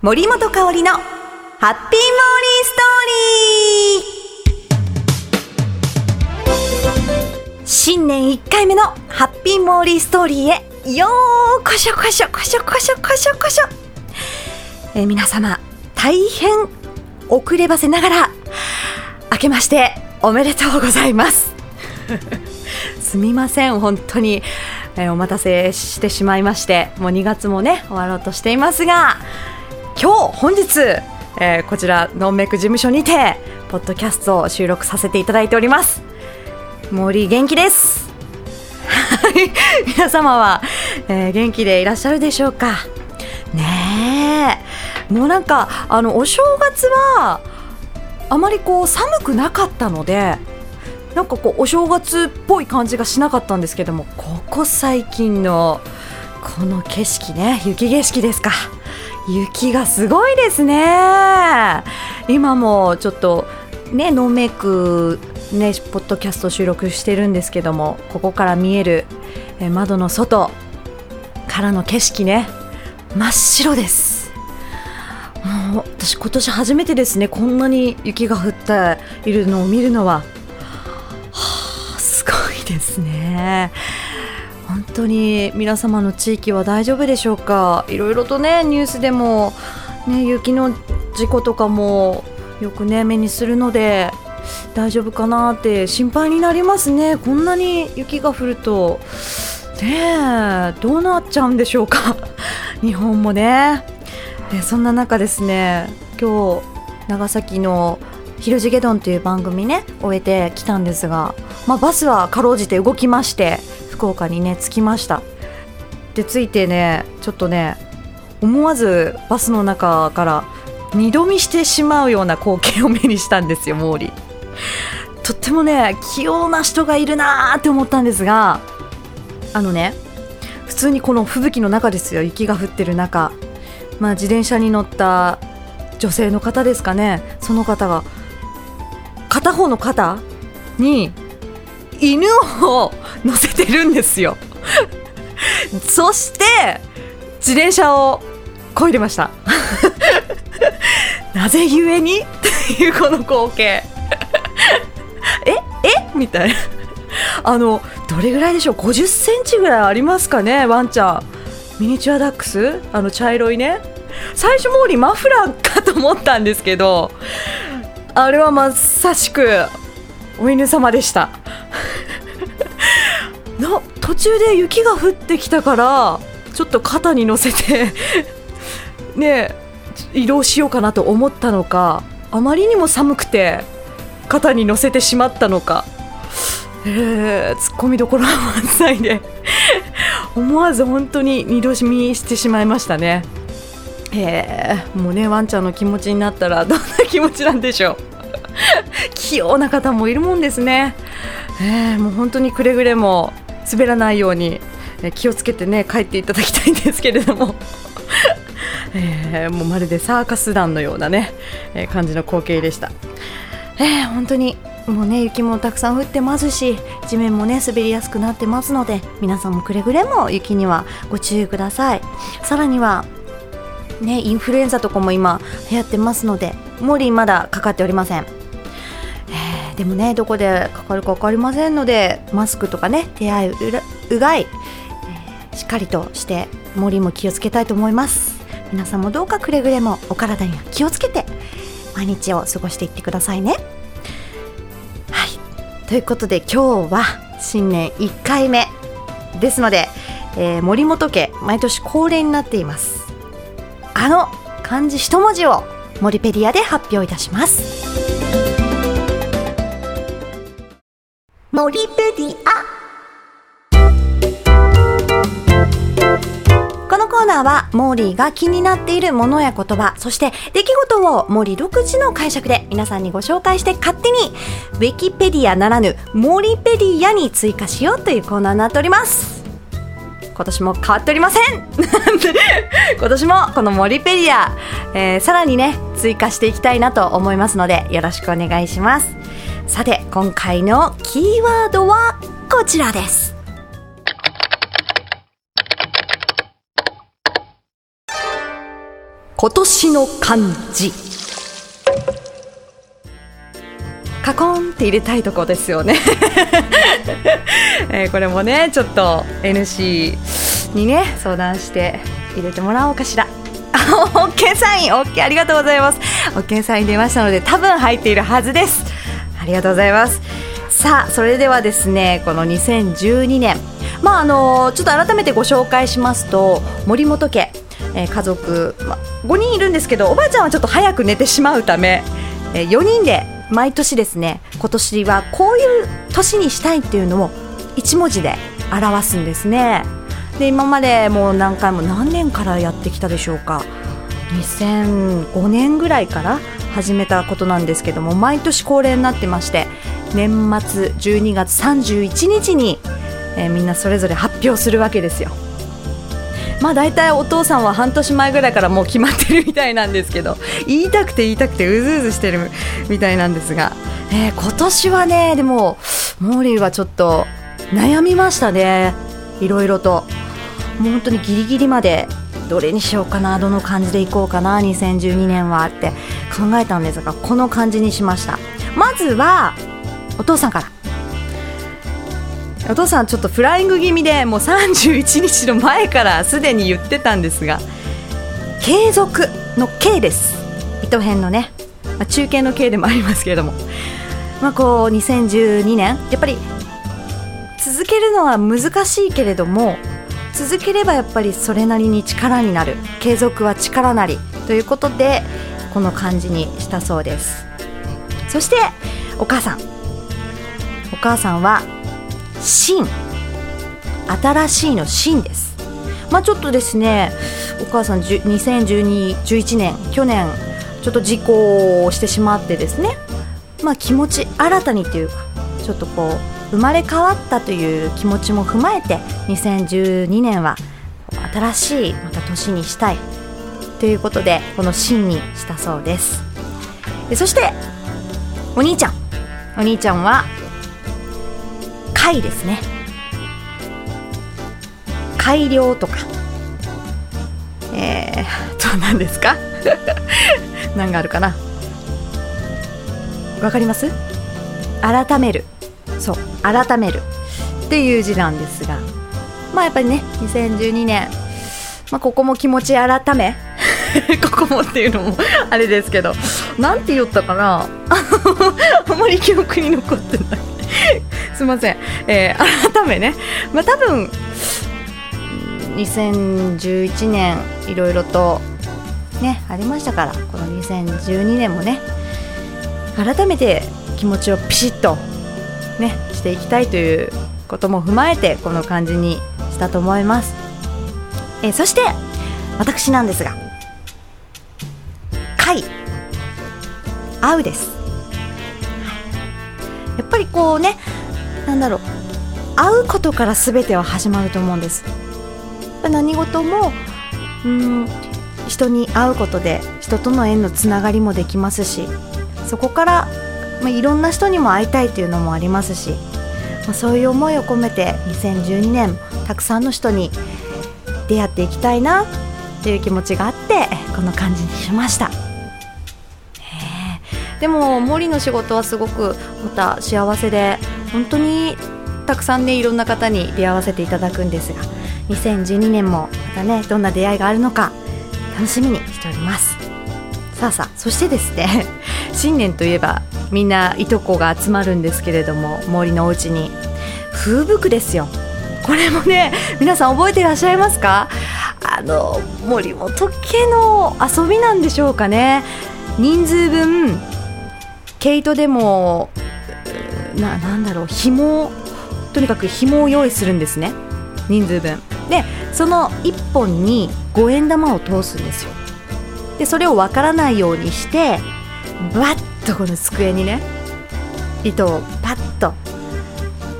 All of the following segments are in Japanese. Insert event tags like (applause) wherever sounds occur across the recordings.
森本香里のハッピーモーリーストーリー。新年1回目のハッピーモーリーストーリーへよーこしょこしょこしょこしょこしょこしょ。えー皆様大変遅ればせながら明けましておめでとうございます。(laughs) すみません本当に、えーお待たせしてしまいましてもう2月もね終わろうとしていますが今日本日、えーこちらノンメイク事務所にてポッドキャストを収録させていただいております。森元気です。はい。(laughs) 皆様は、えー元気でいらっしゃるでしょうか？ねえ。もうなんかあのお正月はあまりこう寒くなかったのでなんかこうお正月っぽい感じがしなかったんですけどもここ最近のこの景色ね雪景色ですか。雪がすごいですね。今もちょっとねノーメイクねポッドキャスト収録してるんですけどもここから見える窓の外からの景色ね真っ白です。もう私今年初めてですねこんなに雪が降っているのを見るのは。はあすごいですね。当に皆様の地域は大丈夫でしょうか？いろいろとねニュースでも、ね、雪の事故とかもよくね目にするので大丈夫かなって心配になりますね。こんなに雪が降るとねどうなっちゃうんでしょうか？(laughs) 日本もね。でそんな中ですね今日長崎の「ひろじげどん」という番組ね終えてきたんですが、まあ、バスはかろうじて動きまして福岡にね着きました。で着いてねちょっとね思わずバスの中から二度見してしまうような光景を目にしたんですよ毛利。とってもね器用な人がいるなーって思ったんですがあのね普通にこの吹雪の中ですよ雪が降ってる中、まあ、自転車に乗った女性の方ですかね。その方が片方の肩に犬を乗せてるんですよ。(laughs) そして自転車を漕いでました。(laughs) なぜゆえに？っていうこの光景。(laughs) え？え？みたいな。あのどれぐらいでしょう？50センチぐらいありますかね？ワンちゃん。ミニチュアダックス？あの茶色いね。最初毛利マフラーかと思ったんですけどあれはまさしくお犬様でした。な途中で雪が降ってきたからちょっと肩に乗せて (laughs) ね移動しようかなと思ったのかあまりにも寒くて肩に乗せてしまったのか。えー、ツッコミどころは満載で (laughs) 思わず本当に二度見してしまいましたね。えー、もうねワンちゃんの気持ちになったらどんな気持ちなんでしょう。(laughs) 器用な方もいるもんですね、えー、もう本当にくれぐれも滑らないように、え気をつけてね帰っていただきたいんですけれども。(laughs) えーもうまるでサーカス団のようなね、えー感じの光景でした。えー本当にもうね雪もたくさん降ってますし地面もね滑りやすくなってますので皆さんもくれぐれも雪にはご注意ください。さらにはねインフルエンザとかも今流行ってますのでモーリーまだかかっておりません。でもねどこでかかるか分かりませんのでマスクとかね手洗いうらうがい、えーしっかりとして森も気をつけたいと思います。皆さんもどうかくれぐれもお体には気をつけて毎日を過ごしていってくださいね。はい。ということで今日は新年1回目ですので、えー森本家毎年恒例になっています。あの漢字一文字をモリペディアで発表いたします。モリペディア。このコーナーはモーリーが気になっているものや言葉そして出来事をモーリー独自の解釈で皆さんにご紹介して勝手にウィキペディアならぬモリペディアに追加しようというコーナーになっております。今年も変わっておりません。(laughs) 今年もこのモリペディア、えーさらにね追加していきたいなと思いますのでよろしくお願いします。さて今回のキーワードはこちらです。今年の漢字。カコンって入れたいとこですよね。(laughs) えー、これもねちょっと NC にね相談して入れてもらおうかしら。(laughs) OK サイン OK ありがとうございます。OK サイン出ましたので多分入っているはずです。ありがとうございます。さあそれではですねこの2012年。まああのちょっと改めてご紹介しますと森本家、えー、家族、ま、5人いるんですけどおばあちゃんはちょっと早く寝てしまうため、えー、4人で毎年ですね今年はこういう年にしたいっていうのを1文字で表すんですね。で今までもう何回も何年からやってきたでしょうか。2005年ぐらいから始めたことなんですけども毎年恒例になってまして年末12月31日に、えー、みんなそれぞれ発表するわけですよ。まあ大体お父さんは半年前ぐらいからもう決まってるみたいなんですけど (laughs) 言いたくて言いたくてうずうずしてるみたいなんですが、えー、今年はねでもモーリーはちょっと悩みましたね。いろいろと。もう本当にギリギリまでどれにしようかなどの感じでいこうかな2012年はって考えたんですがこの感じにしました。まずはお父さんから。お父さんちょっとフライング気味でもう31日の前からすでに言ってたんですが継続の K です。糸編のね、まあ、中継の K でもありますけれども。まあこう2012年やっぱり続けるのは難しいけれども続ければやっぱりそれなりに力になる。継続は力なり。ということでこの漢字にしたそうです。そしてお母さん。お母さんは新新しいの新です。まあちょっとですねお母さん201211年去年ちょっと事故をしてしまってですねまあ気持ち新たにというかちょっとこう生まれ変わったという気持ちも踏まえて2012年は新しいまた年にしたい。ということでこの「新」にしたそうです。でそしてお兄ちゃん。お兄ちゃんは貝ですね。改良とか。えー、(laughs) と何ですか？(laughs) 何があるかな？わかります？改める。そう改める。っていう字なんですが。まあやっぱりね2012年、まあ、ここも気持ち改め。(laughs) ここもっていうのもあれですけど。なんて言ったかな？あまり記憶に残ってない。すいません、えー、改めね。まあ多分2011年いろいろとねありましたからこの2012年もね改めて気持ちをピシッとねしていきたいということも踏まえてこの感じにしたと思います、えー、そして私なんですが「会」「会う」です。やっぱりこうねなんだろう会うことから全ては始まると思うんです何事もうん人に会うことで人との縁のつながりもできますしそこからまあ、いろんな人にも会いたいというのもありますし、まあ、そういう思いを込めて2012年たくさんの人に出会っていきたいなっていう気持ちがあってこの感じにしました。でも森の仕事はすごくまた幸せで本当にたくさんねいろんな方に出会わせていただくんですが2012年もまたねどんな出会いがあるのか楽しみにしております。さあさあそしてですね (laughs) 新年といえばみんないとこが集まるんですけれども森のお家に。風吹くですよ。これもね皆さん覚えていらっしゃいますか？あの森本家の遊びなんでしょうかね。人数分毛糸でもななんだろう紐とにかく紐を用意するんですね。人数分。でその1本に5円玉を通すんですよ。でそれを分からないようにしてバッとこの机にね糸をパッと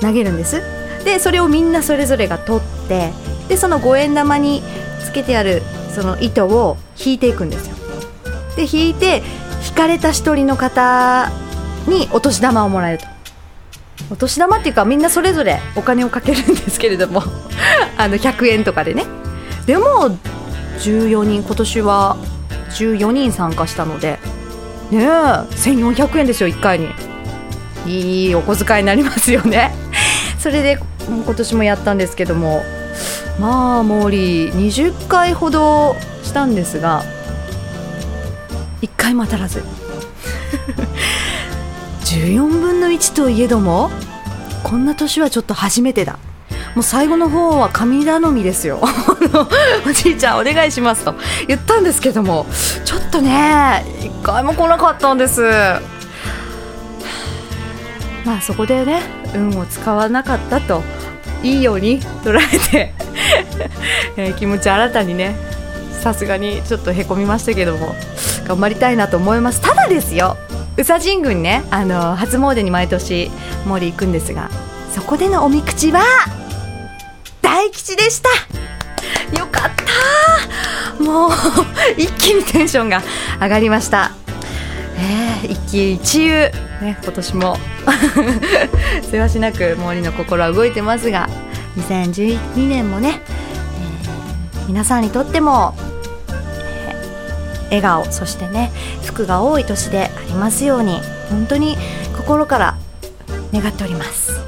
投げるんです。でそれをみんなそれぞれが取ってでその五円玉につけてあるその糸を引いていくんですよ。で引いて引かれた一人の方にお年玉をもらえると。お年玉っていうかみんなそれぞれお金をかけるんですけれども (laughs) あの100円とかでね。でも14人今年は14人参加したのでねえ1400円ですよ1回に。いいお小遣いになりますよね。(laughs) それで今年もやったんですけどもまあモーリー20回ほどしたんですが1回も当たらず。14分の1といえどもこんな年はちょっと初めてだ。もう最後の方は神頼みですよ。(laughs) おじいちゃんお願いしますと。言ったんですけどもちょっとね一回も来なかったんです。まあそこでね運を使わなかったといいように捉えて (laughs) え、気持ち新たにねさすがにちょっとへこみましたけども頑張りたいなと思います。ただですよ宇佐神宮にねあの初詣に毎年毛利行くんですがそこでのおみくじは大吉でした。よかった。もう (laughs) 一気にテンションが上がりました。えー、一喜一憂、ね、今年も。(laughs) せわしなく毛利の心は動いてますが2012年もね、えー、皆さんにとっても、笑顔そしてね服が多い年でありますように本当に心から願っております。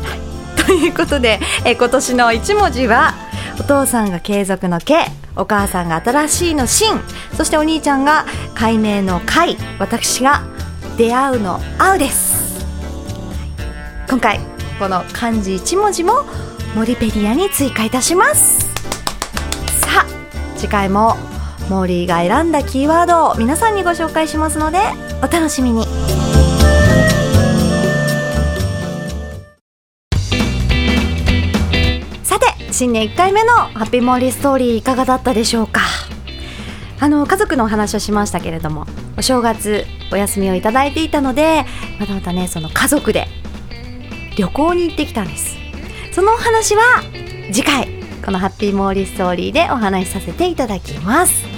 (laughs) ということで、え、今年の1文字はお父さんが継続の「け」お母さんが新しいの「しん」そしてお兄ちゃんが解明の「解」私が出会うの「会う」です。今回この漢字1文字もモリペディアに追加いたします。さあ次回もモーリーが選んだキーワードを皆さんにご紹介しますのでお楽しみに。さて新年1回目のハッピーモーリーストーリーいかがだったでしょうか？あの家族のお話をしましたけれどもお正月お休みをいただいていたのでまたまたねその家族で旅行に行ってきたんです。そのお話は次回このハッピーモーリーストーリーでお話しさせていただきます。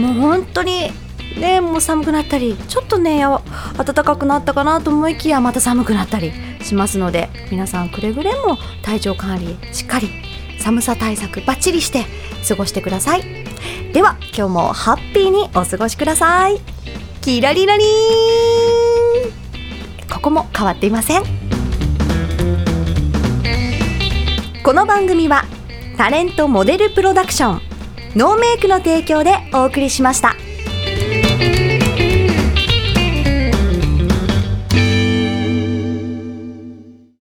もう本当にねもう寒くなったりちょっとね暖かくなったかなと思いきやまた寒くなったりしますので皆さんくれぐれも体調管理しっかり寒さ対策バッチリして過ごしてください。では今日もハッピーにお過ごしください。キラリラリー。ここも変わっていません。この番組はタレントモデルプロダクション。ノーメイクの提供でお送りしました。